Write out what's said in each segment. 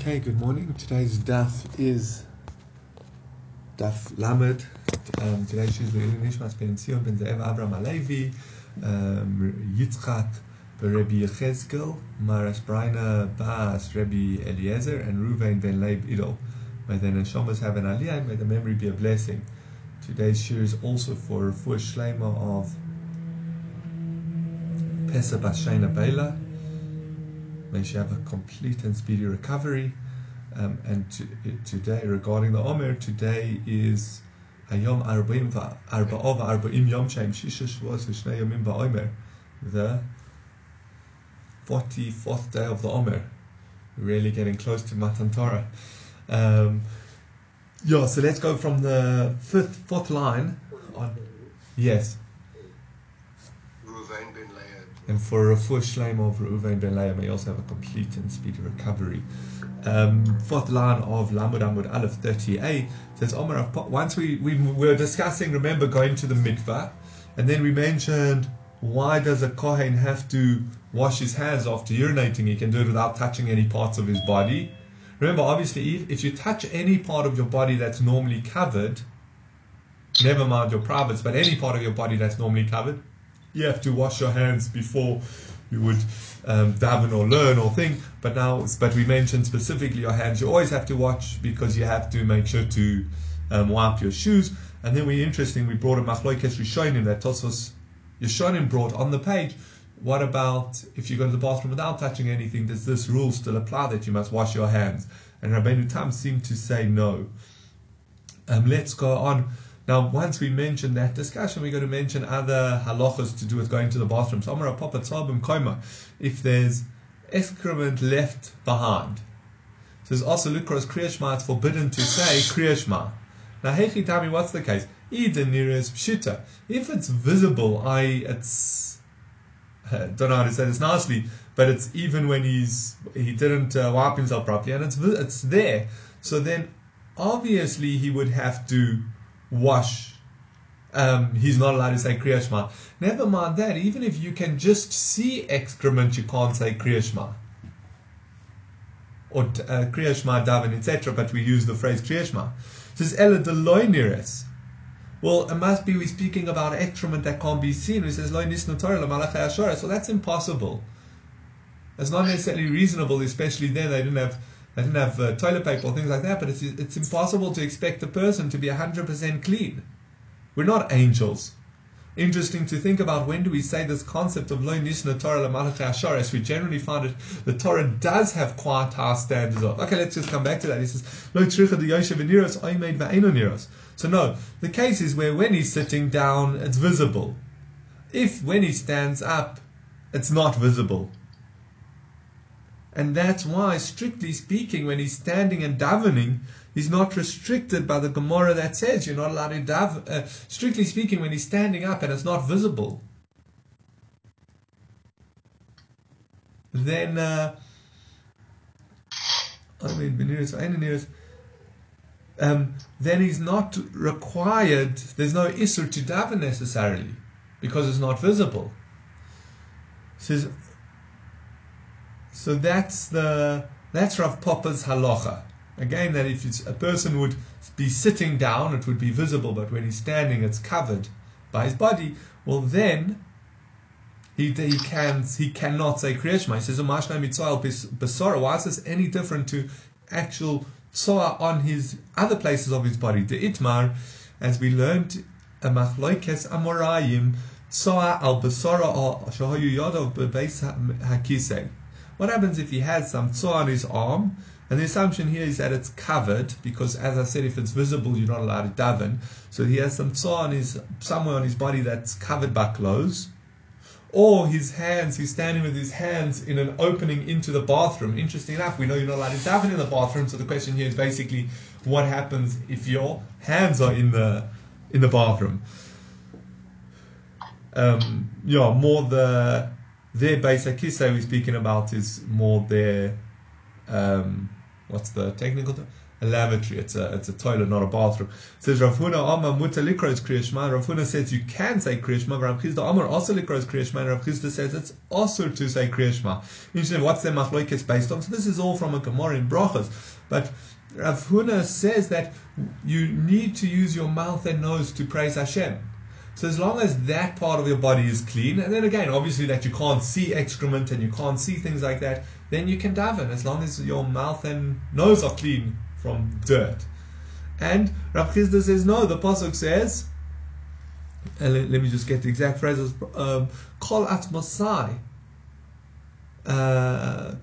Okay, good morning. Today's daf is daf lamed. Um, today's shoes the Nishmas ben Sion ben Ze'ev Avram Alevi, um, Yitzchak Rebbe Yechezkel, Maras Braina Bas Rebbe Eliezer, and Ruvain ben Leib Idol. May the neshamas have an aliyah may the memory be a blessing. Today's shiur is also for Refuah Shlema of Pesa Bashena Bela. May she have a complete and speedy recovery. Um, and to, today, regarding the Omer, today is Hayom Arba'im Arba'ov Arba'im Yom Shem Shisha Shavuos V'Shnei Yomim Ba'Omer, the 44th day of the Omer. Really getting close to Matan Torah. Um, yeah, so let's go from the fifth, fourth line on. Yes. And for a full shleim of Reuven ben Leah may also have a complete and speedy recovery. Um, fourth line of Lamud Amud Aleph 30a says Omar once we, we were discussing, remember, going to the mikvah, and then we mentioned why does a Kohen have to wash his hands after urinating? He can do it without touching any parts of his body. Remember, obviously, if, if you touch any part of your body that's normally covered, never mind your privates, but any part of your body that's normally covered, you have to wash your hands before you would um, daven or learn or think. But now, but we mentioned specifically your hands. You always have to watch because you have to make sure to um, wipe your shoes. And then we interesting. We brought a machloikes rishonim that Tosfos Yeshonim brought on the page. What about if you go to the bathroom without touching anything? Does this rule still apply that you must wash your hands? And Rabbeinu Tam seemed to say no. Um, let's go on. Now, once we mention that discussion, we're going to mention other halachas to do with going to the bathroom. So, Amar Papa Tzabim Koma, if there's excrement left behind. It says also Lukros Kriyashma, it's forbidden to say Kriyashma. Now, Hechi Tami, what's the case? Eden is Pshita. If it's visible, I it's I don't know how to say this nicely, but it's even when he's he didn't uh, wipe himself properly, and it's it's there. So then, obviously, he would have to wash. Um, he's not allowed to say Kriyashma. Never mind that. Even if you can just see excrement, you can't say Kriyashma or uh, Kriyashma Davin, etc. But we use the phrase Kriyashma. Says Ela Deloinires. Well, it must be we're speaking about excrement that can't be seen. It says Loinis Notor So that's impossible. It's not necessarily reasonable, especially then they didn't have they didn't have uh, toilet paper or things like that. But it's it's impossible to expect a person to be hundred percent clean. We're not angels. Interesting to think about when do we say this concept of lo nishna Torah asharis? We generally find it the Torah does have quite high standards of. Okay, let's just come back to that. He says lo tricha the yoshev niros oimed niros. So no, the case is where when he's sitting down, it's visible. If when he stands up, it's not visible. And that's why, strictly speaking, when he's standing and davening, he's not restricted by the Gemara that says you're not allowed to daven. Uh, strictly speaking, when he's standing up and it's not visible, then uh, I mean, um, then he's not required. There's no isur to daven necessarily because it's not visible. says so that's the that's Rav Papa's halacha. Again, that if a person would be sitting down, it would be visible, but when he's standing, it's covered by his body. Well, then he he can he cannot say kriyashma. He says oh, umashna mitzvah besora. Why is this any different to actual tzoa on his other places of his body? The itmar, as we learned, a machloikes amorayim tzoa al besora or shahoyu yodov bebeis hakisei. What happens if he has some tzoa on his arm? And the assumption here is that it's covered because, as I said, if it's visible, you're not allowed to daven. So he has some tzoa on his somewhere on his body that's covered by clothes, or his hands. He's standing with his hands in an opening into the bathroom. Interesting enough, we know you're not allowed to daven in the bathroom. So the question here is basically, what happens if your hands are in the in the bathroom? Um, yeah, more the their basic kisei we're speaking about is more their um, what's the technical term? a lavatory. It's a it's a toilet, not a bathroom. It says Rav Huna Amar Muta Kriyashma. Rav Huna says you can say Kriyashma. Rav Chisda Amar also Likros Kriyashma. Rav Chisda says it's also to say Kriyashma. Interesting. What's their machlokes based on? So this is all from a Gemara in Brachas, but. Rav Huna says that you need to use your mouth and nose to praise Hashem. So as long as that part of your body is clean, and then again, obviously that you can't see excrement and you can't see things like that, then you can daven as long as your mouth and nose are clean from dirt. And Rav Chisda says no. The pasuk says, and let, let, me just get the exact phrases. Um, Kol atmosai. Uh,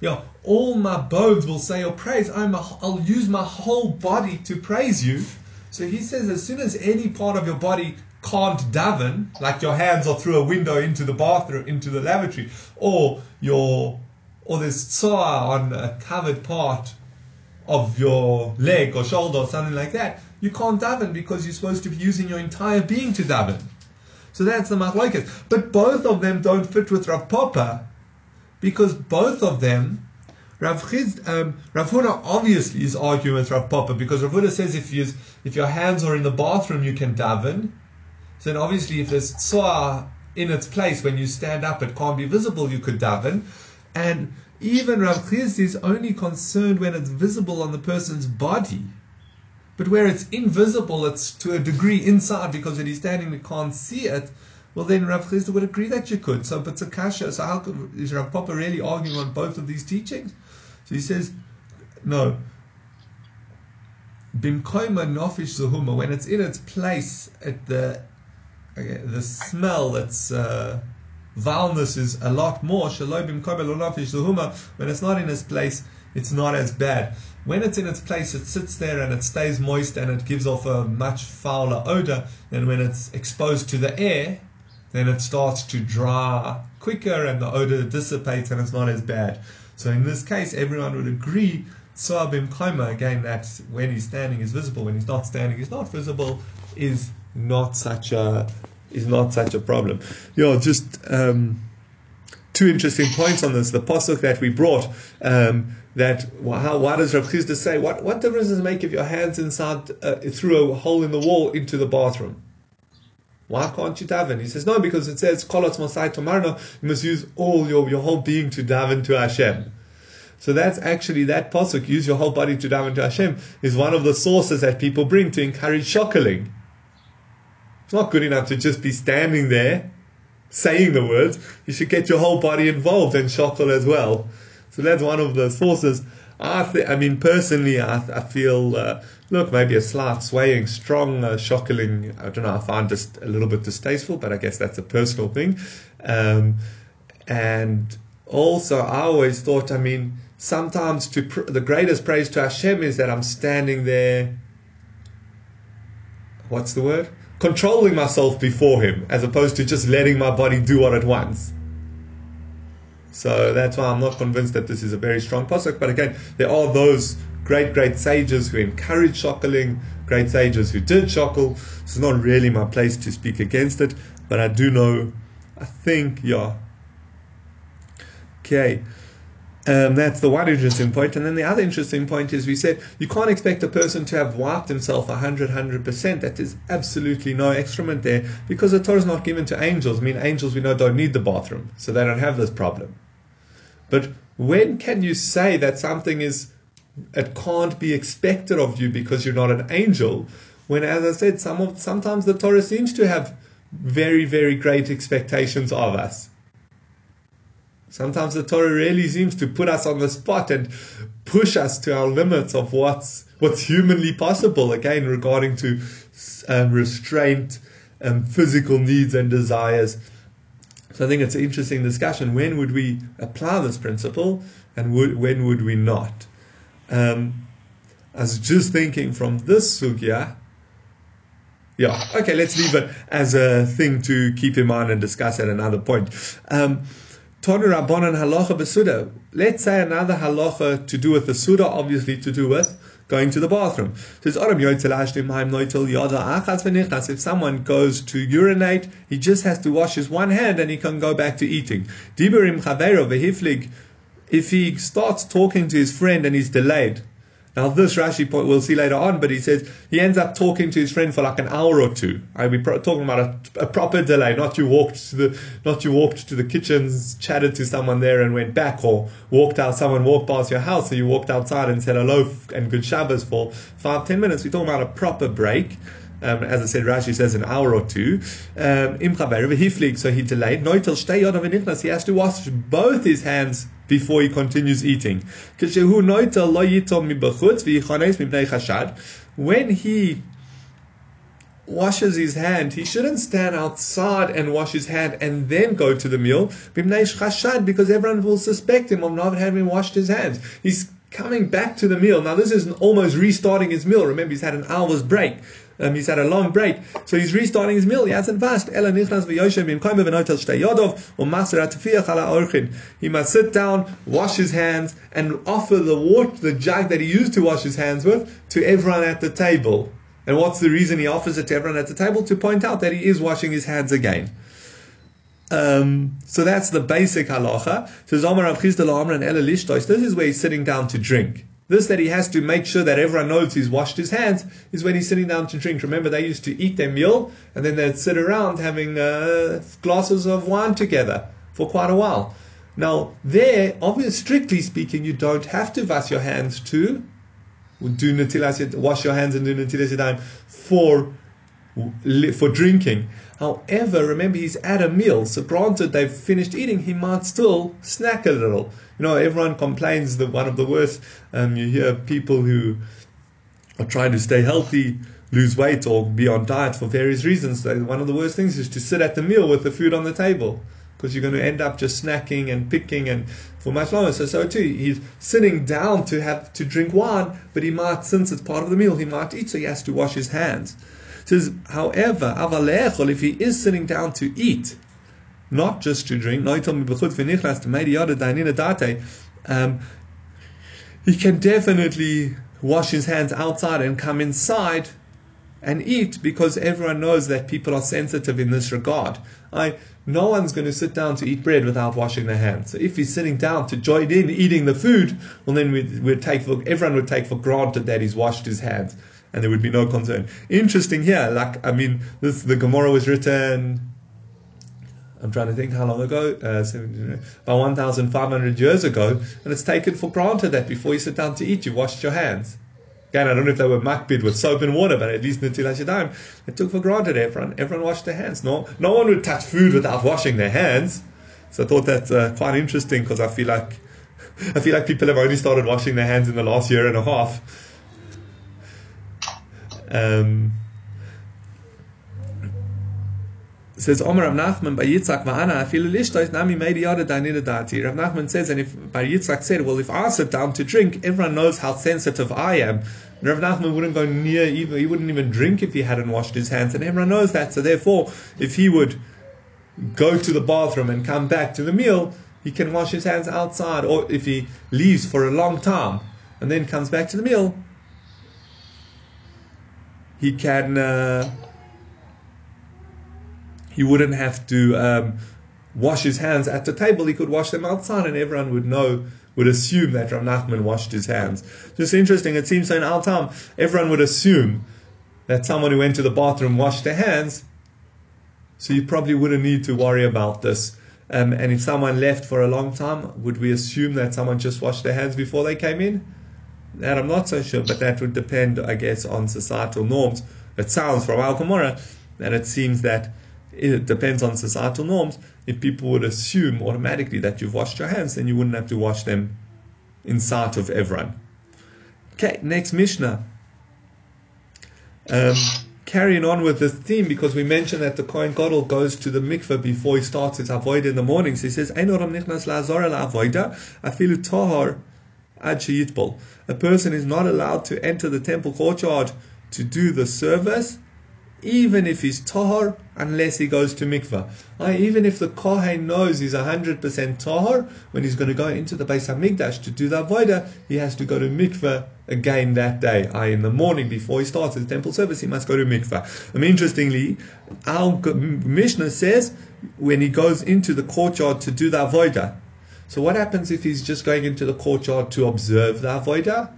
yeah, all my bones will say your praise. I'm a, I'll use my whole body to praise you. So he says, as soon as any part of your body can't daven, like your hands are through a window into the bathroom, into the lavatory, or your, or there's tsoa on a covered part of your leg or shoulder or something like that, you can't daven because you're supposed to be using your entire being to daven. So that's the machlokes. But both of them don't fit with Rav Papa because both of them, Rav Chiz, um, Rav Huna obviously is arguing with Rav Papa because Rav Huna says if you if your hands are in the bathroom you can daven. So then obviously if there's tsoa in its place when you stand up it can't be visible you could daven. And even Rav Chiz is only concerned when it's visible on the person's body. But where it's invisible, it's to a degree inside because when he's standing, we can't see it. Well, then Rav Chisda would agree that you could. So, but it's a. So, how could, is Rav Papa really arguing on both of these teachings? So he says, no. Bimkoima nofish zuhuma, when it's in its place at the okay, the smell that's uh, vileness is a lot more. Shalom bimkoima nofish zuhuma, when it's not in its place, it's not as bad. When it's in its place, it sits there and it stays moist and it gives off a much fouler odor than when it's exposed to the air. Then it starts to dry quicker and the odor dissipates and it's not as bad. So in this case, everyone would agree. Soabim Kaima, again, that when he's standing is visible, when he's not standing is not visible, is not such a is not such a problem. Yeah, just um, two interesting points on this. The pasuk that we brought. Um, that how, why does Rav Chisda say what what difference does it make if your hands inside uh, through a hole in the wall into the bathroom? Why can't you daven? He says no because it says kolot mosai tomarno. You must use all your your whole being to daven to Hashem. So that's actually that pasuk. Use your whole body to daven to Hashem is one of the sources that people bring to encourage shockling. It's not good enough to just be standing there saying the words. You should get your whole body involved and shockle as well. So that's one of the sources. I, th- I mean, personally, I, I feel, uh, look, maybe a slight swaying, strong, uh, shockling, I don't know, I find just a little bit distasteful, but I guess that's a personal thing. Um, and also, I always thought, I mean, sometimes to pr- the greatest praise to Hashem is that I'm standing there, what's the word? Controlling myself before Him, as opposed to just letting my body do what it wants. So that's why I'm not convinced that this is a very strong pasuk. But again, there are those great, great sages who encourage shockling, great sages who did shockle. It's not really my place to speak against it, but I do know, I think, yeah. Okay. Um, that's the one interesting point. And then the other interesting point is we said you can't expect a person to have wiped himself 100, 100%. That is absolutely no excrement there because the Torah is not given to angels. I mean, angels we know don't need the bathroom, so they don't have this problem. But when can you say that something is, it can't be expected of you because you're not an angel? When, as I said, some of, sometimes the Torah seems to have very, very great expectations of us. Sometimes the Torah really seems to put us on the spot and push us to our limits of what's what's humanly possible. Again, regarding to um, restraint, um, physical needs and desires. So I think it's an interesting discussion. When would we apply this principle, and would, when would we not? Um, I was just thinking from this sugya. Yeah, okay, let's leave it as a thing to keep in mind and discuss at another point. Um, Rabbanan halacha besuda. Let's say another halacha to do with the suda, obviously to do with going to the bathroom. Says If someone goes to urinate, he just has to wash his one hand and he can go back to eating. If he starts talking to his friend and he's delayed, Now, this Rashi point we'll see later on, but he says he ends up talking to his friend for like an hour or two. I'll be pro- talking about a, a, proper delay, not you walked to the, not you walked to the kitchens, chatted to someone there and went back, or walked out. Someone walked past your house, so you walked outside and said hello and good Shabbos for five, ten minutes. We're talking about a proper break. Um, as I said, Rashi says an hour or two. Um, so he delayed. He has to wash both his hands before he continues eating. When he washes his hand, he shouldn't stand outside and wash his hand and then go to the meal because everyone will suspect him of not having washed his hands. He's coming back to the meal. Now, this is almost restarting his meal. Remember, he's had an hour's break. Um, he's had a long break, so he's restarting his meal. He hasn't fasted. He must sit down, wash his hands, and offer the water, the jug that he used to wash his hands with, to everyone at the table. And what's the reason he offers it to everyone at the table? To point out that he is washing his hands again. Um, so that's the basic halacha. So This is where he's sitting down to drink. This that he has to make sure that everyone knows he's washed his hands is when he's sitting down to drink. Remember, they used to eat their meal and then they'd sit around having uh, glasses of wine together for quite a while. Now, there, obviously, strictly speaking, you don't have to wash your hands to do natilas, wash your hands and do natilas yadayim for for drinking. However, remember he's at a meal, so granted they've finished eating, he might still snack a little. You know, everyone complains that one of the worst. Um, you hear people who are trying to stay healthy, lose weight, or be on diet for various reasons. One of the worst things is to sit at the meal with the food on the table because you're going to end up just snacking and picking and for much longer. So, so too, he's sitting down to have to drink wine, but he might, since it's part of the meal, he might eat, so he has to wash his hands. It says, however, if he is sitting down to eat, not just to drink. Um, he can definitely wash his hands outside and come inside and eat because everyone knows that people are sensitive in this regard. I, no one's going to sit down to eat bread without washing their hands. So if he's sitting down to join in eating the food, well then we'd, we'd take for, everyone would take for granted that he's washed his hands and there would be no concern. Interesting here, like I mean, this the Gemara was written I'm trying to think how long ago, uh, about 1,500 years ago, and it's taken for granted that before you sit down to eat, you washed your hands. Again, I don't know if they were makbid with soap and water, but at least in the time, it took for granted everyone everyone washed their hands. No, no one would touch food without washing their hands. So I thought that's uh, quite interesting because I feel like I feel like people have only started washing their hands in the last year and a half. Um, says Omer Rav Nachman bar Yitzchak Va'ana afilu lishtois nami maybe yada dainida dati. Rav Nachman says, and if by Yitzchak said, well, if I sit down to drink, everyone knows how sensitive I am. And Rav Nachman wouldn't go near even he wouldn't even drink if he hadn't washed his hands, and everyone knows that. So therefore, if he would go to the bathroom and come back to the meal, he can wash his hands outside, or if he leaves for a long time and then comes back to the meal, he can. Uh, he wouldn't have to um, wash his hands at the table. He could wash them outside, and everyone would know, would assume that Rav Nachman washed his hands. Just interesting. It seems so in our time, everyone would assume that someone who went to the bathroom washed their hands. So you probably wouldn't need to worry about this. Um, and if someone left for a long time, would we assume that someone just washed their hands before they came in? That I'm not so sure, but that would depend, I guess, on societal norms. It sounds from Al Kamora that it seems that it depends on societal norms. If people would assume automatically that you've washed your hands, then you wouldn't have to wash them in sight of everyone. Okay, next Mishnah. Um, carrying on with this theme, because we mentioned that the Kohen Gadol goes to the mikveh before he starts his avoid in the morning. So he says, afilu tohar ad A person is not allowed to enter the temple courtyard to do the service even if he's tahar, unless he goes to mikvah. Even if the kohen knows he's 100% tahar, when he's going to go into the Beis Hamikdash to do the avodah, he has to go to mikvah again that day. I, in the morning before he starts his temple service, he must go to mikvah. I mean, interestingly, our Mishnah says when he goes into the courtyard to do the avodah. So what happens if he's just going into the courtyard to observe the avodah?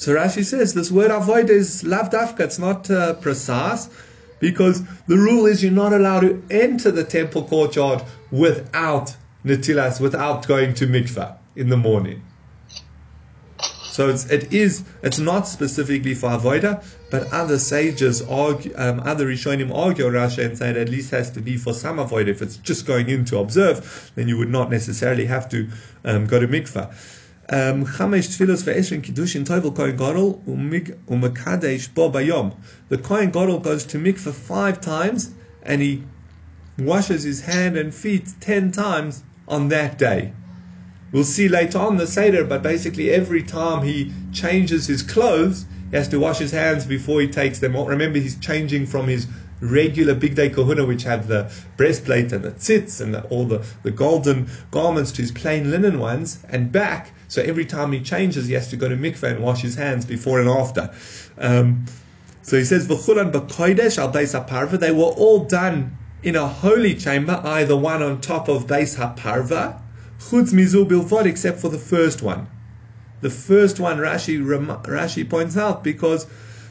So Rashi says this word avoid is lavdafka. It's not uh, precise because the rule is you're not allowed to enter the temple courtyard without netilas, without going to mikvah in the morning. So it's, it is, it's not specifically for avoida, but other sages argue, um, other Rishonim argue Rashi and say it at least has to be for some avoida. If it's just going in to observe, then you would not necessarily have to um, go to mikvah. The kohen gadol goes to mikvah five times and he washes his hand and feet ten times on that day. We'll see later on the Seder, but basically every time he changes his clothes, he has to wash his hands before he takes them off. Remember, he's changing from his regular bigdei kehuna, which have the breastplate and the tzitz and the, all the, the golden garments, to his plain linen ones, and back. So every time he changes, he has to go to mikveh and wash his hands before and after. Um, so he says, V'chulan b'kodesh al beis haparva. They were all done in a holy chamber, either one on top of beis haparva, chutz mizu bilvod, except for the first one. The first one, Rashi, Rashi points out, because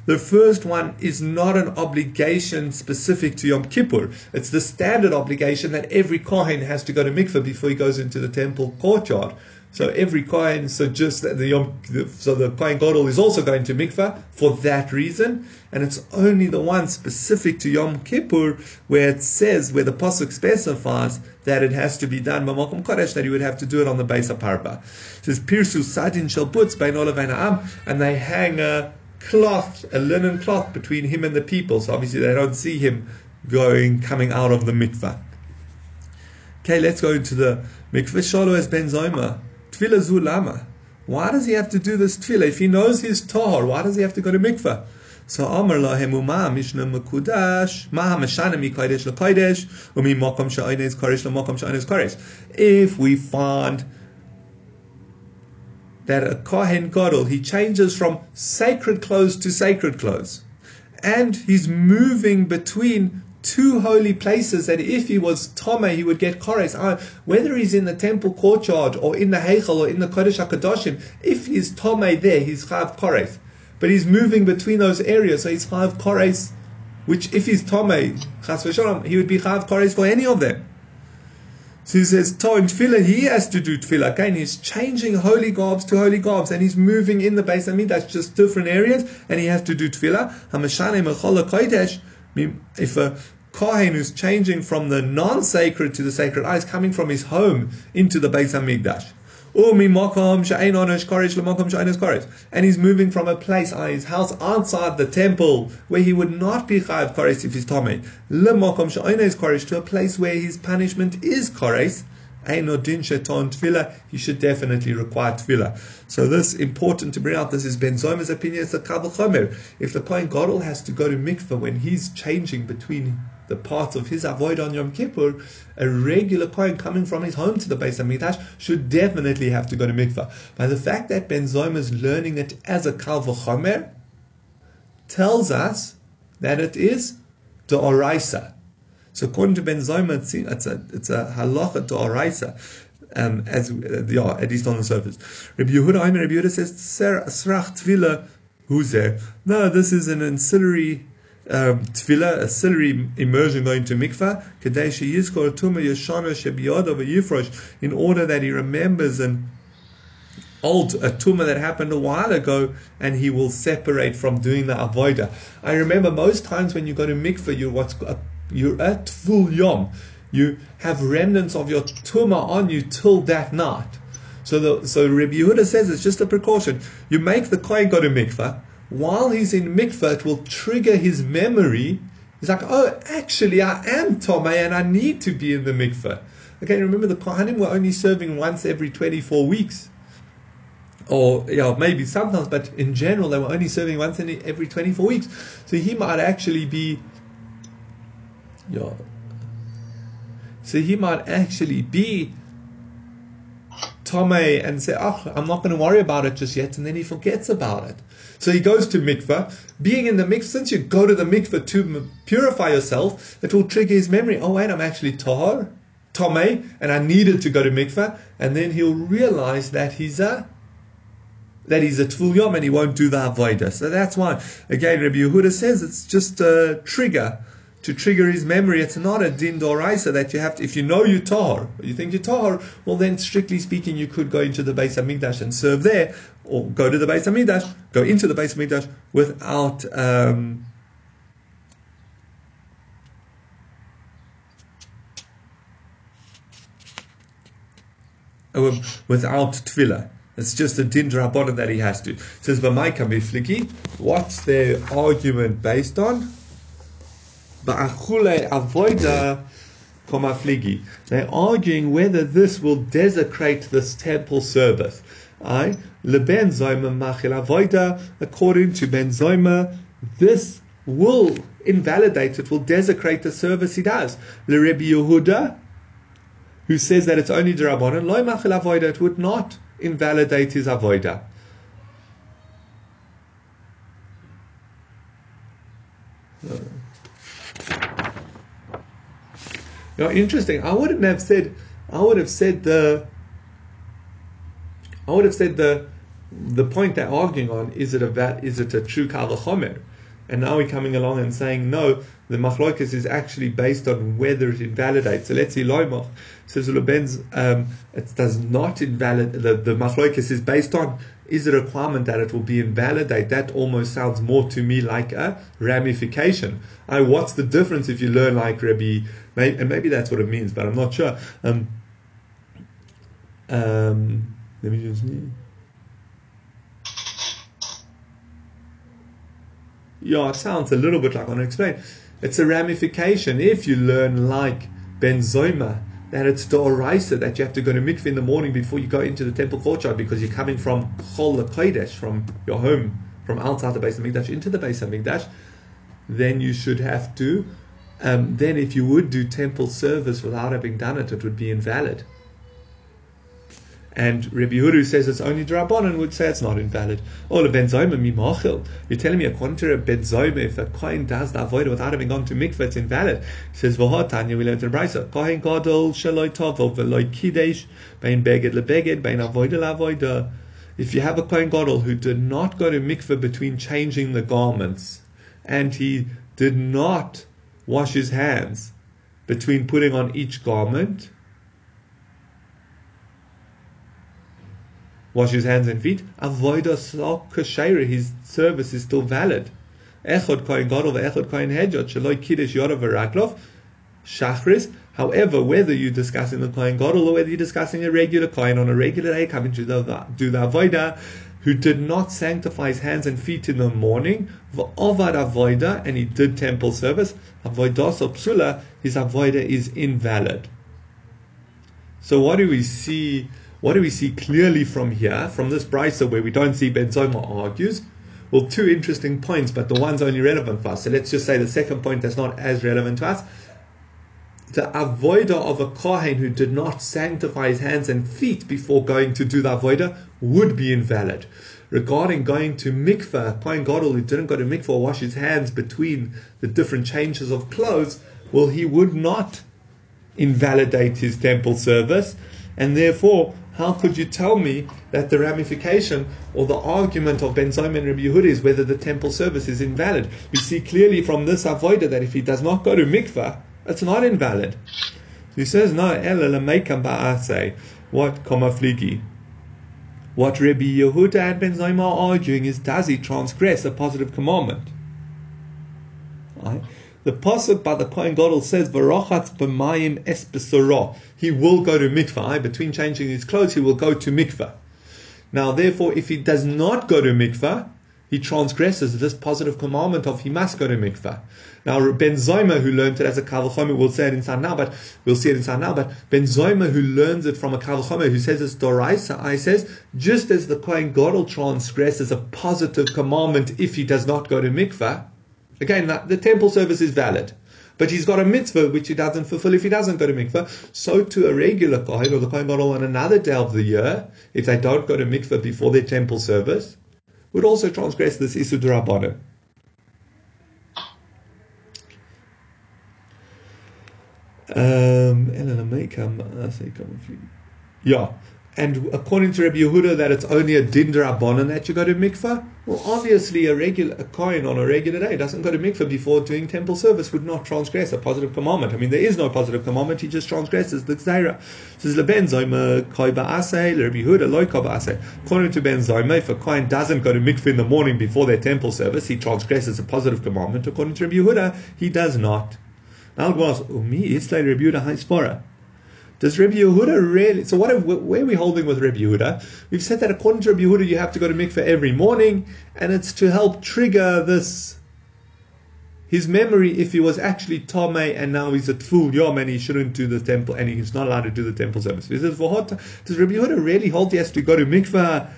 the first one is not an obligation specific to Yom Kippur. It's the standard obligation that every Kohen has to go to mikveh before he goes into the temple courtyard. So every Kohen, so just the Yom, so the Kohen Gadol is also going to mikveh for that reason, and it's only the one specific to Yom Kippur where it says, where the pasuk specifies that it has to be done by makom kodesh, that you would have to do it on the beis haParva. It says, Pirsu Sadin Shalbutz Bain Am, and they hang a cloth, a linen cloth between him and the people. So obviously they don't see him going, coming out of the mikveh. Okay, let's go into the mikveh. Shalo Ben Zoma. Tevila Zulama. Why does he have to do this tevila? If he knows he's tahor, why does he have to go to mikveh? So Amar lahem uma mishna mekudash ma hamashana mi kodesh le kodesh umi makom sha'ines kodesh le makom sha'ines kodesh. If we find that a kohen gadol he changes from sacred clothes to sacred clothes, and he's moving between two holy places that if he was Tome, he would get Kores. Uh, whether he's in the temple courtyard or in the Heichel or in the Kodesh HaKadoshim, if he's Tome there, he's Chav Kores. But he's moving between those areas, so he's Chav Kores, which if he's Tome, Chas V'Shalom, he would be Chav Kores for any of them. So he says, To in tevila, he has to do tevila. Again, he's changing holy garbs to holy garbs, and he's moving in the base of That's just different areas, and he has to do tevila. If a Kohen who's changing from the non-sacred to the sacred is coming from his home into the Beis Hamikdash. Oh, and he's moving from a place, uh, his house outside the temple, where he would not be chayav kores if he's tomei, to a place where his punishment is kores. He should definitely require tevila. So this important to bring out. This is Ben Zoma's opinion. It's a kal v'chomer. If the kohen gadol has to go to mikveh when he's changing between the parts of his avoid on Yom Kippur, a regular Kohen coming from his home to the Beis Hamikdash should definitely have to go to mikvah. By the fact that Ben Zoma is learning it as a Kal V'chomer, tells us that it is the Oraisa. So according to Ben Zoma, it's, a it's a halacha to Oraisa. Um, as uh, yeah, at least on the surface. Rabbi Yehuda, Rabbi Yehuda says, "Srach tvila, who's there?" No, this is an ancillary um, tevila, a immersion going to mikvah, kadesh yizkor tuma yeshana shebiyada v'yifrosh, in order that he remembers an old a tumah that happened a while ago, and he will separate from doing the avoida. I remember most times when you go to mikvah, you're what's you're at full yom. You have remnants of your tumah on you till that night. So the so Rabbi Yehuda says it's just a precaution. You make the kohen go to mikveh. while he's in mikveh, it will trigger his memory. He's like, oh, actually, I am Tomei and I need to be in the mikveh. Okay, remember the Kohanim were only serving once every 24 weeks. Or, yeah, maybe sometimes, but in general, they were only serving once in every 24 weeks. So he might actually be, yeah. So he might actually be Tomei and say, oh, I'm not going to worry about it just yet. And then he forgets about it. So he goes to mikveh. Being in the mikveh, since you go to the mikveh to purify yourself, it will trigger his memory. Oh wait, I'm actually tahar, tomei, and I needed to go to mikveh. And then he'll realize that he's a that he's a Tvul Yom and he won't do the Avodah. So that's why, again, Rabbi Yehuda says it's just a trigger to trigger his memory. It's not a din doraisa that you have to, if you know you're tahor, you think you're tahor, well then strictly speaking you could go into the Beis Hamikdash and serve there, or go to the Beis Hamikdash, go into the Beis Hamikdash without, um, without tevila. It's just a din rabbanon that he has to. It says, "V'maika mifliki." What's their argument based on? Ba'achule avoida komafligi. They're arguing whether this will desecrate this temple service. I leben machil avoida. According to Ben Zoyma, this will invalidate it, will desecrate the service he does. Le Rebbe Yehuda, who says that it's only derabanan, loy machil avoida, it would not invalidate his avoida. Know, interesting. I wouldn't have said. I would have said the. I would have said the, the point they're arguing on is it a is it a true kavachomer, and now we're coming along and saying no. The machlokas is actually based on whether it invalidates. So let's see, loymach says um, it does not invalidate. The the is based on is a requirement that it will be invalidate. That almost sounds more to me like a ramification. I, what's the difference if you learn like Rabbi, and maybe that's what it means, but I'm not sure. Um, um, let me just. Yeah, it sounds a little bit like I want to explain. It's a ramification. If you learn like Ben Zoyma, that it's the oraisa that you have to go to mikveh in the morning before you go into the temple courtyard because you're coming from Chol Kodesh, from your home, from outside the Beis Hamikdash into the Beis Hamikdash, then you should have to. Um, then, if you would do temple service without having done it, it would be invalid. And Rabbi Huru says it's only Drabanan would say it's not invalid. Oh, the Benzoima mimachil. You're telling me according to a Benzoima, if a Kohen does the avoid without having gone to mikveh, it's invalid. He says, V'hotanya, we learned in Brisa, Kohen gadol shaloi tovo v'loi kidesh, bein beged lebeged, bein avoida lavoida. If you have a Kohen gadol who did not go to mikveh between changing the garments, and he did not wash his hands between putting on each garment, wash his hands and feet, avoida oh, kashaira, his service is still valid. Echod kohen gadol ve'echod kohen hedjot yorav shachris. However, whether you're discussing the kohen gadol or whether you're discussing a regular kohen on a regular day coming to the, do the avodah, who did not sanctify his hands and feet in the morning, v'ovad avoida, and he did temple service, avoidos psula, his avoida is invalid. So what do we see? What do we see clearly from here, from this brisa where we don't see Ben argues? Well, two interesting points, but the one's only relevant for us. So let's just say the second point that's not as relevant to us. The avoida of a kohen who did not sanctify his hands and feet before going to do the avoida would be invalid. Regarding going to mikveh, kohen gadol who didn't go to mikveh or wash his hands between the different changes of clothes, well, he would not invalidate his temple service, and therefore how could you tell me that the ramification or the argument of Ben Zayim and Rabbi Yehuda is whether the temple service is invalid? We see clearly from this avoider that if he does not go to mikvah, it's not invalid. He says, no, say what komafligi. What Rabbi Yehuda and Ben Zayim are arguing is does he transgress a positive commandment? Right? The pasuk by the Kohen Gadol says, "Varachatz b'mayim es He will go to mikvah. Between changing his clothes, he will go to mikvah. Now, therefore, if he does not go to mikvah, he transgresses this positive commandment of he must go to mikvah. Now, Ben Zoyma, who learned it as a Kavachomer, will say it inside now, but we'll see it inside now. But Ben Zoyma, who learns it from a Kavachomer, who says it's Doraisa, I says, just as the Kohen Gadol transgresses a positive commandment if he does not go to mikvah, Again, the temple service is valid. But he's got a mitzvah which he doesn't fulfill if he doesn't go to mikveh. So to a regular kohen or the kohen gadol on another day of the year, if they don't go to mikveh before their temple service, would also transgress this isud rabbanim. Um, I yeah, and according to Rabbi Yehuda, that it's only a din drabanan that you go to mikvah. Well, obviously, a regular a kohen on a regular day doesn't go to mikvah before doing temple service would not transgress a positive commandment. I mean, there is no positive commandment; he just transgresses the gzeira. Says leben zayma koi ba'asei, Rabbi Yehuda loy koi ba'asei. According to Ben Zayma, if a kohen doesn't go to mikvah in the morning before their temple service, he transgresses a positive commandment. According to Rabbi Yehuda, he does not. Now, umi Rabbi Yehuda. Does Rabbi Yehuda really? So what? Where are we holding with Rabbi Yehuda? We've said that according to Rabbi Yehuda, you have to go to mikveh every morning, and it's to help trigger this his memory if he was actually Tome and now he's a Tvul Yom and he shouldn't do the temple and he's not allowed to do the temple service. He says, does Rabbi Yehuda really hold he has to go to mikveh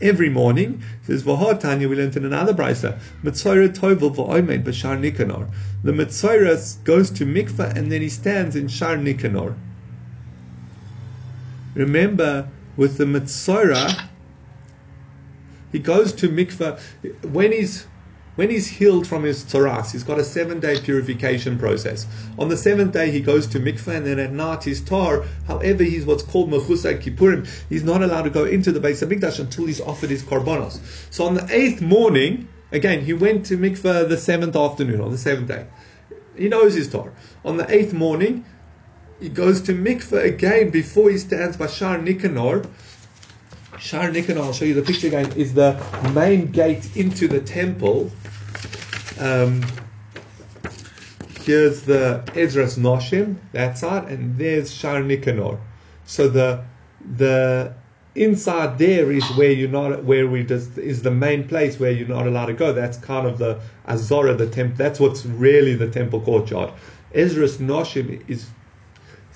every morning? He says, Tanya, we learned in another brisa, Mitzorah Tovel v'oimed b'shar Nikanor. The Mitzorah goes to mikveh and then he stands in Shar Nikanor. Remember, with the Mitzorah, he goes to mikveh when he's when he's healed from his tzaras, he's got a seven day purification process. On the seventh day, he goes to mikveh, and then at night he's tar. However, he's what's called mechusay kippurim. He's not allowed to go into the Beis Hamikdash until he's offered his korbanos. So on the eighth morning, again, he went to mikveh the seventh afternoon, on the seventh day. He knows his tar. On the eighth morning, he goes to mikveh again before he stands by Shar Nikanor. Shar Nikanor, I'll show you the picture again, is the main gate into the temple. Um, here's the Ezras Noshim, that side, and there's Shar Nikanor. So the the inside there is where you're not where we just is the main place where you're not allowed to go. That's kind of the Azora, the temple. That's what's really the temple courtyard. Ezras Noshim is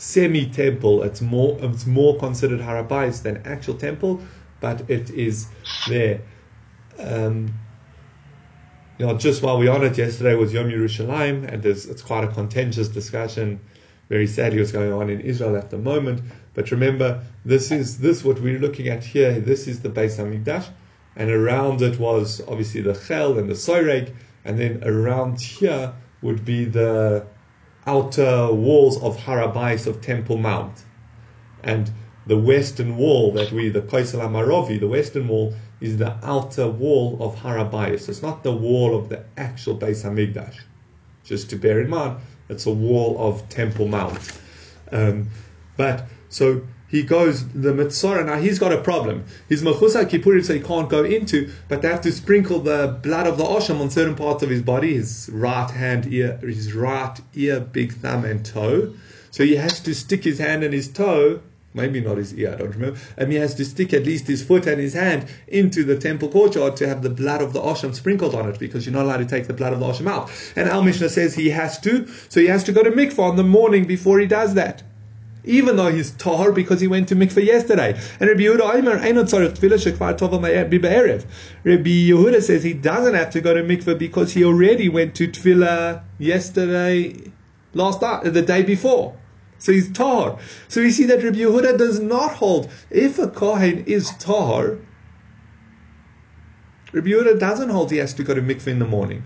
semi temple. It's more it's more considered harabais than actual temple, but it is there. Um, you know, just while we on it, yesterday was Yom Yerushalayim, and it's quite a contentious discussion. Very sadly, what's going on in Israel at the moment. But remember, this is this what we're looking at here. This is the Beis Hamikdash, and around it was obviously the Chel and the Soireg, and then around here would be the outer walls of Harabais of Temple Mount. And the western wall that we, the Kaisal Amarovi, the western wall, is the outer wall of Harabais. It's not the wall of the actual Beis Hamikdash. Just to bear in mind, it's a wall of Temple Mount. Um, but so he goes the mitzvah. Now he's got a problem. His mechusa kippurim, so he can't go into, but they have to sprinkle the blood of the osham on certain parts of his body, his right hand, ear, his right ear, big thumb, and toe. So he has to stick his hand and his toe. Maybe not his ear, I don't remember. And he has to stick at least his foot and his hand into the temple courtyard to have the blood of the Osham sprinkled on it because you're not allowed to take the blood of the Osham out. And Al Mishnah says he has to, so he has to go to mikvah on the morning before he does that even though he's tahor because he went to mikveh yesterday. And Rabbi Yehuda Omer. Rabbi Yehuda says he doesn't have to go to mikveh because he already went to Tvilah yesterday, last night, the day before. So he's tahor. So we see that Rabbi Yehuda does not hold. If a kohen is tahor, Rabbi Yehuda doesn't hold he has to go to mikveh in the morning.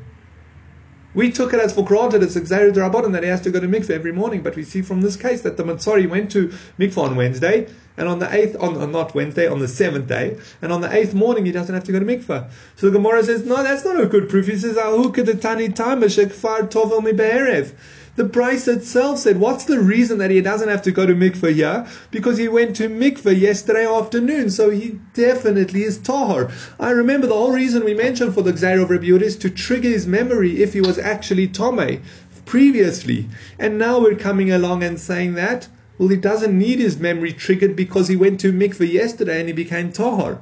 We took it as for granted, it's Xavier Rabbanon that he has to go to mikveh every morning. But we see from this case that the Matsari went to mikveh on Wednesday, and on the eighth, on, not Wednesday, on the seventh day, and on the eighth morning he doesn't have to go to mikveh. So the Gemara says, no, that's not a good proof. He says, Ahu kedetani time tovel mi. The price itself said, what's the reason that he doesn't have to go to mikveh here? Because he went to mikveh yesterday afternoon, so he definitely is tahor. I remember the whole reason we mentioned for the Gzair of Rebbe is to trigger his memory if he was actually Tomei previously. And now we're coming along and saying that, well, he doesn't need his memory triggered because he went to mikveh yesterday and he became tahor.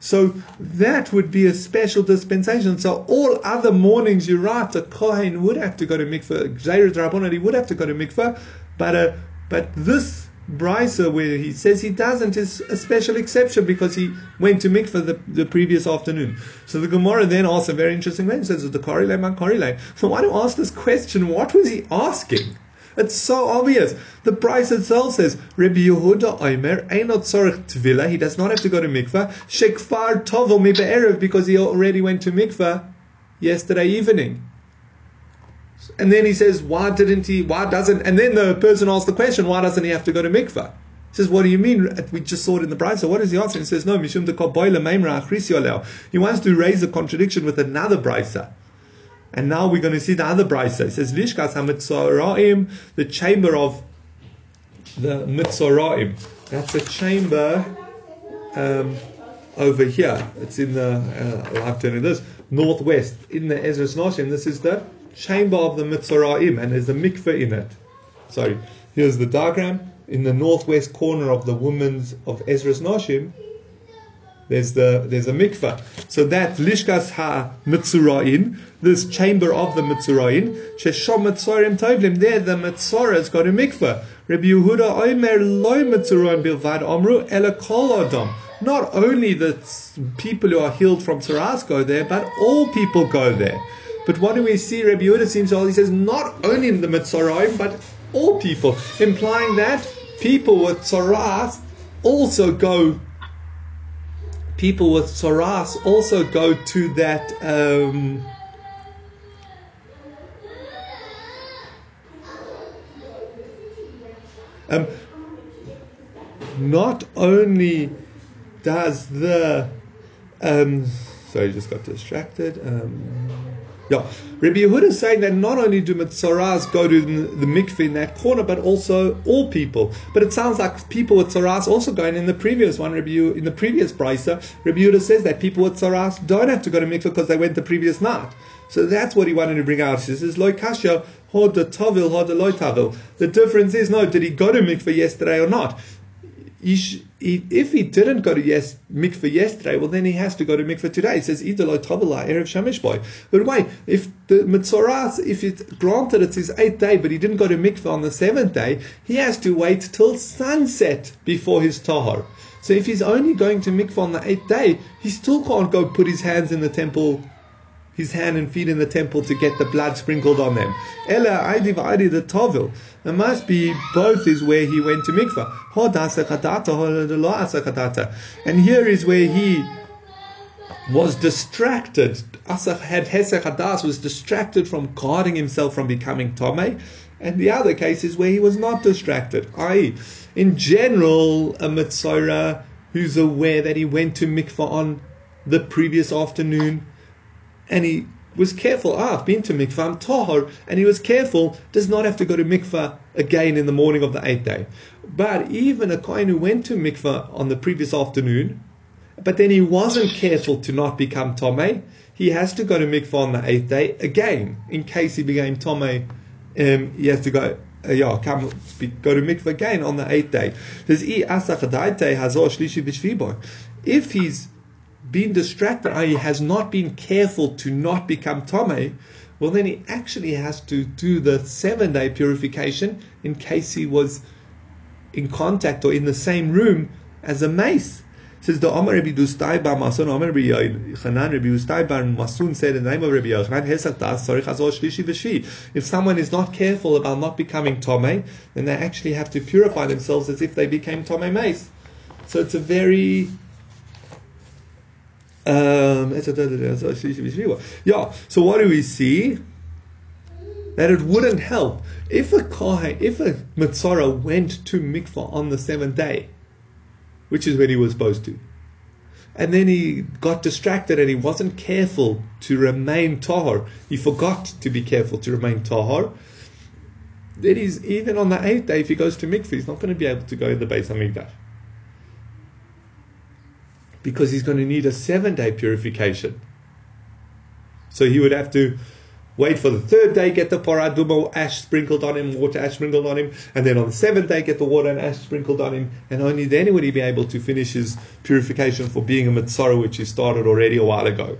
So that would be a special dispensation. So all other mornings, you're right, Kohen would have to go to mikveh. Jairus Rabbanah, he would have to go to mikveh. But, uh, but this brisa where he says he doesn't is a special exception because he went to mikveh the, the previous afternoon. So the Gemara then asks a very interesting question. Says the Karilay man Karilay. So why do you ask this question? What was he asking? It's so obvious. The price itself says, Rabbi Yehuda Omer, Einot Tzorech Tvila, he does not have to go to mikveh, Shekfar Tovo Mi because he already went to mikveh yesterday evening. And then he says, why didn't he, why doesn't, and then the person asks the question, why doesn't he have to go to mikveh? He says, what do you mean? We just saw it in the brisa. What is the answer? He says, no, mishum He wants to raise a contradiction with another brisa. And now we're going to see the other brisa. It says, Lishkas HaMitzoraim, the chamber of the Mitzoraim. That's a chamber um, over here. It's in the, uh, have to this, northwest, in the Ezras Noshim. This is the chamber of the Mitzoraim, and there's a mikveh in it. Sorry, here's the diagram. In the northwest corner of the women's of Ezras Noshim, there's the there's a mikveh. So that lishkas ha mitzurain, this chamber of the mitzurain, sheshom mitzorim tovlim. There the mitzorah's got a mikveh. Rabbi Yehuda omer loy mitzurain bilvad amru ela kol adam. Not only the people who are healed from tzaras go there, but all people go there. But what do we see? Rabbi Yehuda seems to he says not only in the mitzoraim, but all people, implying that people with tzaras also go people with tsaras also go to that. Um, um, not only does the um, sorry, just got distracted. Um, yeah, Rabbi Yehuda is saying that not only do mitzaras go to the mikveh in that corner, but also all people. But it sounds like people with tzaras also going in the previous one. Rabbi in the previous brisa, Rabbi Yehuda says that people with tzaras don't have to go to mikveh because they went the previous night. So that's what he wanted to bring out. He says, "Loy kasha hod the tavil hod the loy tavil." The difference is, no, did he go to mikveh yesterday or not? He, if he didn't go to yes, mikveh yesterday, well, then he has to go to mikveh today. It says, Idoloi Tavala, Erev Shamish boy. But wait, if the Mitzoras, if it granted it's his eighth day, but he didn't go to mikveh on the seventh day, he has to wait till sunset before his tahar. So if he's only going to mikveh on the eighth day, he still can't go put his hands in the temple his hand and feet in the temple to get the blood sprinkled on them. Ella Aidi Va'adi the Tovil. It must be both is where he went to mikvah. And here is where he was distracted. Asach had Hesech Hadas was distracted from guarding himself from becoming Tomei. And the other case is where he was not distracted. I, in general, a Mitzorah who's aware that he went to mikvah on the previous afternoon and he was careful. Ah, I've been to mikvah, I'm tahor, and he was careful, does not have to go to mikvah again in the morning of the eighth day. But even a kohen who went to mikvah on the previous afternoon, but then he wasn't careful to not become tomei, he has to go to mikvah on the eighth day again in case he became tomei. Um, he has to go. Uh, yeah, come go to mikvah again on the eighth day. If he's been distracted, i.e., has not been careful to not become Tome, well, then he actually has to do the seven day purification in case he was in contact or in the same room as a mace. says the Omar Rabbi Dustai Bar Masun, Omar Rabbi Chanan Rabbi Dustai Bar Masun said in the name of Rabbi Yochanan, Hesach Das Sorich Azor Shlishi V'Shvi. If someone is not careful about not becoming Tome, then they actually have to purify themselves as if they became Tome mace. So it's a very um, yeah, so what do we see? That it wouldn't help if a kohen, if a mitzvah went to mikvah on the seventh day, which is when he was supposed to, and then he got distracted and he wasn't careful to remain tahor. He forgot to be careful to remain tahor. Then he's even on the eighth day, if he goes to mikvah, he's not going to be able to go in the Beis Hamikdash because he's going to need a seven day purification. So he would have to wait for the third day, get the paraduma ash sprinkled on him, water ash sprinkled on him, and then on the seventh day get the water and ash sprinkled on him, and only then would he be able to finish his purification for being a mitzvah, which he started already a while ago.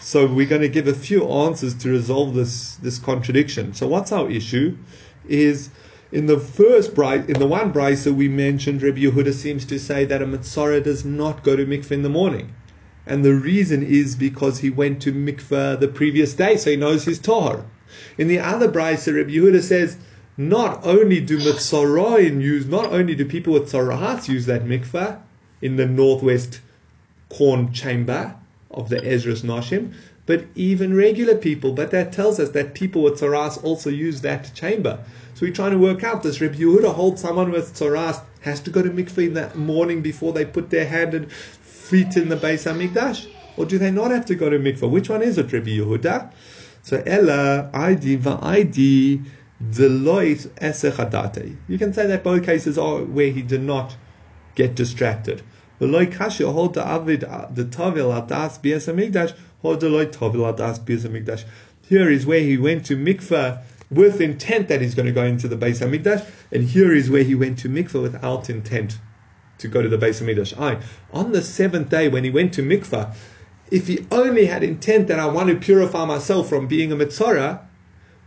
So we're going to give a few answers to resolve this this contradiction. So what's our issue? Is in the first bright, in the one brisa we mentioned, Rabbi Yehuda seems to say that a mitzora does not go to mikveh in the morning. And the reason is because he went to mikveh the previous day, so he knows his tahar. In the other brisa, Rabbi Yehuda says, not only do mitzaroim use, not only do people with tzarahats use that mikveh in the northwest corn chamber of the Ezras Noshim, but even regular people. But that tells us that people with tzaras also use that chamber. So we're trying to work out this. Rabbi Yehuda holds someone with tzaras has to go to mikveh in morning before they put their hand and feet in the Beis Hamikdash, or do they not have to go to mikveh? Which one is it, Rabbi Yehuda? So Ella, ID, ID, Deloitte, Esechadate. You can say that both cases are where he did not get distracted. Veloy kasha hold the avid the tavil adas beis hamikdash hold the loy tavil adas beis hamikdash. Here is where he went to mikveh with intent that he's going to go into the Beis Hamikdash, and here is where he went to mikveh without intent to go to the Beis Hamikdash. I on the seventh day when he went to mikveh, if he only had intent that I want to purify myself from being a mitzvah,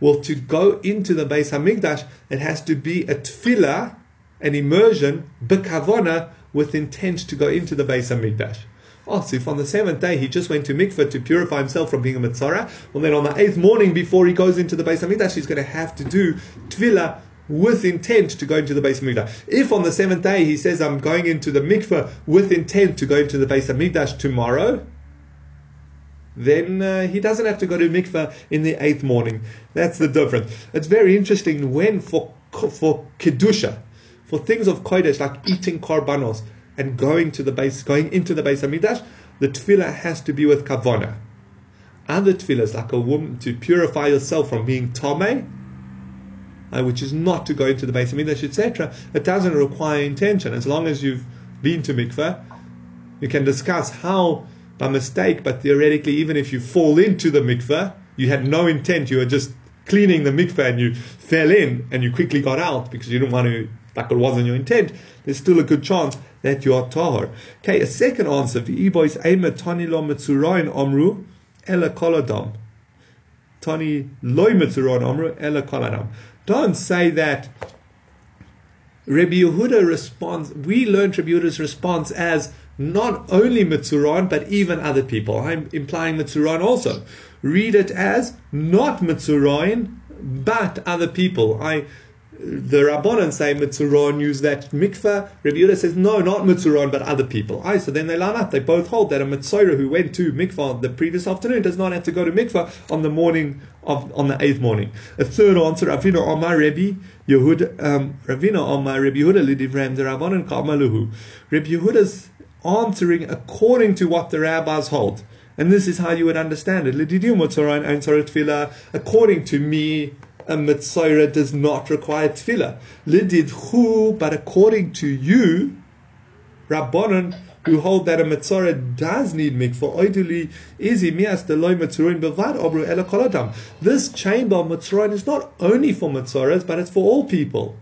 well, to go into the Beis Hamikdash, it has to be a tevila, an immersion, bekavona, with intent to go into the Beis Hamikdash. Oh, so if on the seventh day he just went to mikveh to purify himself from being a mitzvah, well then on the eighth morning before he goes into the Beis Hamikdash, he's going to have to do tevila with intent to go into the Beis Hamikdash. If on the seventh day he says, I'm going into the mikveh with intent to go into the Beis Hamikdash tomorrow, then uh, he doesn't have to go to mikveh in the eighth morning. That's the difference. It's very interesting when for for kedusha, for things of kodesh like eating korbanos and going to the base, going into the Beis Hamikdash, the tevila has to be with kavana. Other tevilas, like a woman to purify yourself from being tomei, uh, which is not to go into the Beis Hamikdash, etc., it doesn't require intention. As long as you've been to mikveh, you can discuss how by mistake, but theoretically, even if you fall into the mikveh, you had no intent, you were just cleaning the mikveh and you fell in and you quickly got out because you didn't want to, like it wasn't your intent, there's still a good chance that you are tahor. Okay, a second answer, v'ibois ema tani lo mitzurayin omru, ela koladam. Tani loy mitzurayin omru, ela koladam. Don't say that Rabbi Yehuda responds, we learned Rabbi Yehuda's response as not only Mitzuran, but even other people. I'm implying Mitzuran also. Read it as not Mitzuran, but other people. I the Rabbanan say Mitzuran use that mikveh. Rabbi Yehuda says no, not Mitzuran, but other people. I so then they line up. They both hold that a Mitzorah who went to mikveh the previous afternoon does not have to go to mikveh on the morning of on the eighth morning. A third answer, Ravina Omar Rabbi Yehuda, um, Ravina Omar Rabbi Yehuda Lidivram the Rabbanan Kamaluhu. Rabbi Yehuda's answering according to what the rabbis hold. And this is how you would understand it. According to me, a mitzora does not require tevila. Lididhu, but according to you, Rabbanon, who hold that a mitzora does need mikvah, oiduli izi mias deloy mitzurin bevad obru ela koladam. This chamber of mitzvah is not only for mitzvahs, but it's for all people.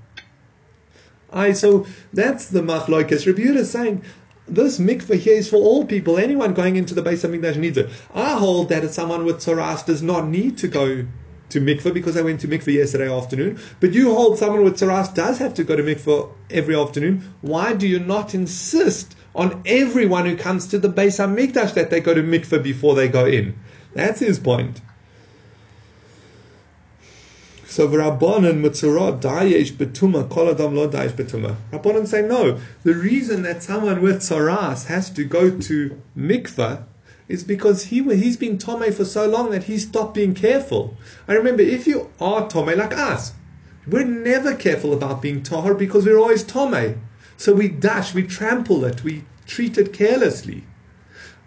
I so that's the machloikas. Rabbi saying this mikveh here is for all people. Anyone going into the Beis Hamikdash needs it. I hold that someone with tzaras does not need to go to mikveh because I went to mikveh yesterday afternoon. But you hold someone with tzaras does have to go to mikveh every afternoon. Why do you not insist on everyone who comes to the Beis Hamikdash that they go to mikveh before they go in? That's his point. So Rabbanan Mitzurah Dayesh Betuma Koladam Lo Dayesh Betuma. Rabbanan say no. The reason that someone with Tzaras has to go to mikveh is because he he's been Tome for so long that he stopped being careful. I remember if you are Tome like us, we're never careful about being Tahor because we're always Tome. So we dash, we trample it, we treat it carelessly.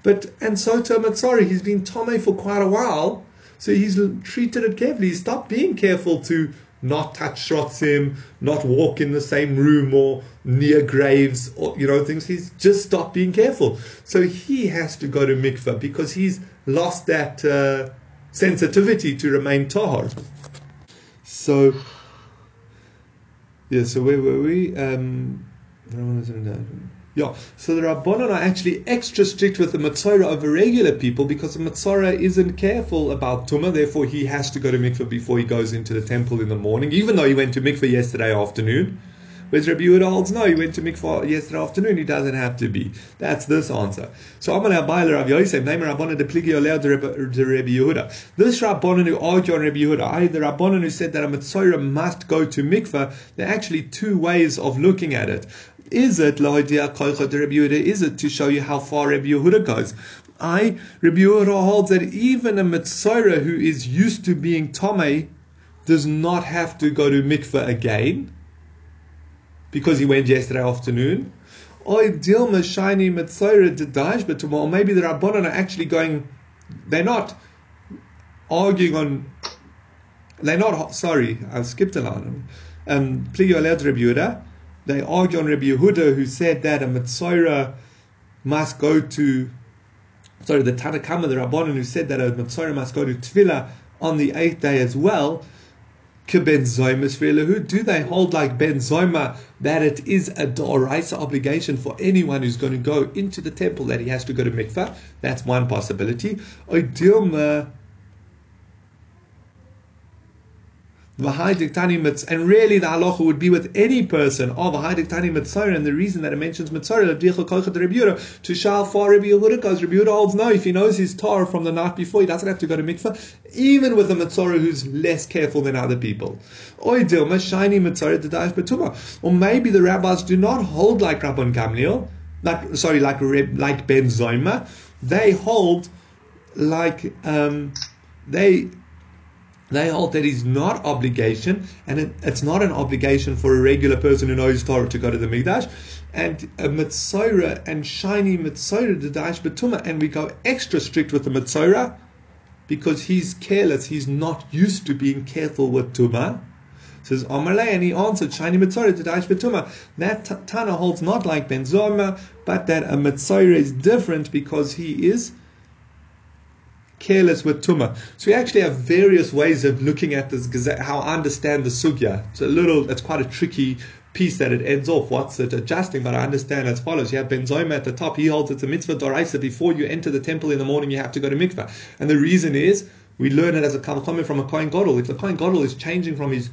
But and so to Matsari, he's been Tome for quite a while so he's treated it carefully. He stopped being careful to not touch shrotzim, not walk in the same room or near graves or you know things. He's just stopped being careful. So he has to go to mikveh because he's lost that uh, sensitivity to remain tahor. So yeah, so where were we? Um, yeah, so the Rabbanon are actually extra strict with the Matzorah over regular people because the Matzorah isn't careful about Tumah, therefore he has to go to mikveh before he goes into the temple in the morning, even though he went to mikveh yesterday afternoon. Whereas Rabbi Yehuda holds, no, he went to mikvah yesterday afternoon, he doesn't have to be. That's this answer. So Amalei Abayla Rav Yosef, name Rabbanon de Pligi Oleo de Rabbi Yehuda. This Rabbanon who argue on Rabbi Yehuda, I, the Rabbanon who said that a Matzorah must go to mikveh, there are actually two ways of looking at it is it Lahodia Koicha de Rabbi Yehuda? Is it to show you how far Rabbi Yehuda goes? I Rabbi Yehuda holds that even a Mitzora who is used to being Tomei does not have to go to mikveh again because he went yesterday afternoon. Or Dilma Shiny Mitzora Dedash, but tomorrow maybe the Rabbanon are actually going, they're not arguing on, they're not, sorry, I skipped a line. Um, they argue on Rabbi Yehuda who said that a Mitzora must go to, sorry, the Tanakama, the Rabbanon who said that a Mitzora must go to Tevila on the eighth day as well ben Who Do they hold like Ben Zoyma that it is a Doraisa obligation for anyone who's going to go into the temple that he has to go to mikvah? That's one possibility. Dilma and really the halacha would be with any person of a Haidiktani Mitzvah, and the reason that it mentions Mitzvah, to shal for Rabbi Yehuda, because Rabbi Yehuda holds no, if he knows his Torah from the night before, he doesn't have to go to mikvah, even with a Mitzvah who's less careful than other people. Or maybe the rabbis do not hold like Rabban Gamliel, like, sorry, like, like Ben Zoima, they hold like, um, they they hold that is not obligation, and it, it's not an obligation for a regular person who knows Torah to go to the Mikdash. And a Mitzora and shiny Mitzora, the Dash Betuma, and we go extra strict with the Mitzora because he's careless, he's not used to being careful with Tuma. Says Amalei, and he answered, Shiny Mitzora to Dash Betuma. That Tana holds not like Ben Zoma, but that a Mitzora is different because he is careless with tuma. So we actually have various ways of looking at this, how I understand the sugya. It's a little, it's quite a tricky piece that it ends off. What's it adjusting? But I understand as follows. You have Ben Zoyma at the top. He holds it's a mitzvah doraisa. Before you enter the temple in the morning, you have to go to mikvah. And the reason is, we learn it as a comment from a Kohen Gadol. If the Kohen Gadol is changing from his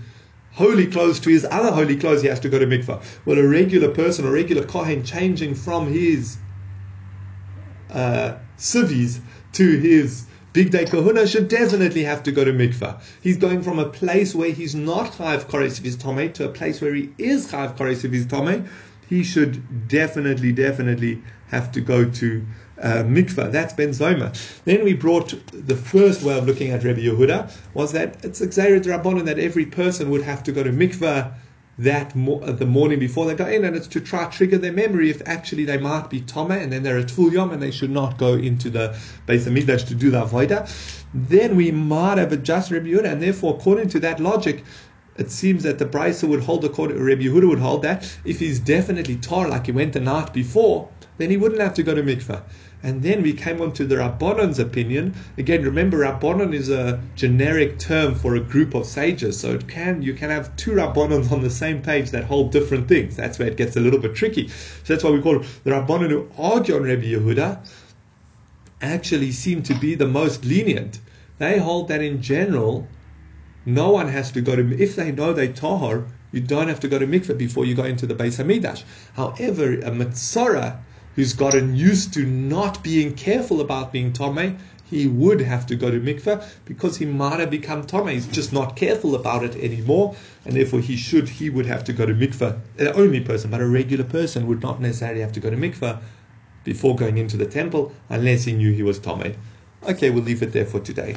holy clothes to his other holy clothes, he has to go to mikvah. Well, a regular person, a regular Kohen changing from his uh, to his Bigdei Kehuna should definitely have to go to mikvah. He's going from a place where he's not Chayav Kores of his Tomei to a place where he is Chayav Kores of his Tomei. He should definitely, definitely have to go to uh, mikvah. That's Ben Zoma. Then we brought the first way of looking at Rabbi Yehuda was that it's a Xerid Rabbanon that every person would have to go to mikvah that mo- uh, the morning before they go in, and it's to try trigger their memory if actually they might be Toma and then they're at Tvul Yom and they should not go into the Beis Hamikdash to do the avodah. Then we might have a just Yehuda, and therefore, according to that logic, it seems that the Brisa would hold, according Rabbi Yehuda would hold that if he's definitely tar like he went the night before, then he wouldn't have to go to mikvah. And then we came on to the Rabbanon's opinion. Again, remember, Rabbanon is a generic term for a group of sages. So it can you can have two Rabbanons on the same page that hold different things. That's where it gets a little bit tricky. So that's why we call the Rabbanon who argue on Rabbi Yehuda actually seem to be the most lenient. They hold that in general, no one has to go to, if they know they tahar, you don't have to go to mikveh before you go into the Beis Hamikdash. However, a mitzora who's gotten used to not being careful about being Tomei, he would have to go to mikveh because he might have become Tomei. He's just not careful about it anymore, and therefore he should, he would have to go to mikveh. The only person, but a regular person would not necessarily have to go to mikveh before going into the temple unless he knew he was Tomei. Okay, we'll leave it there for today.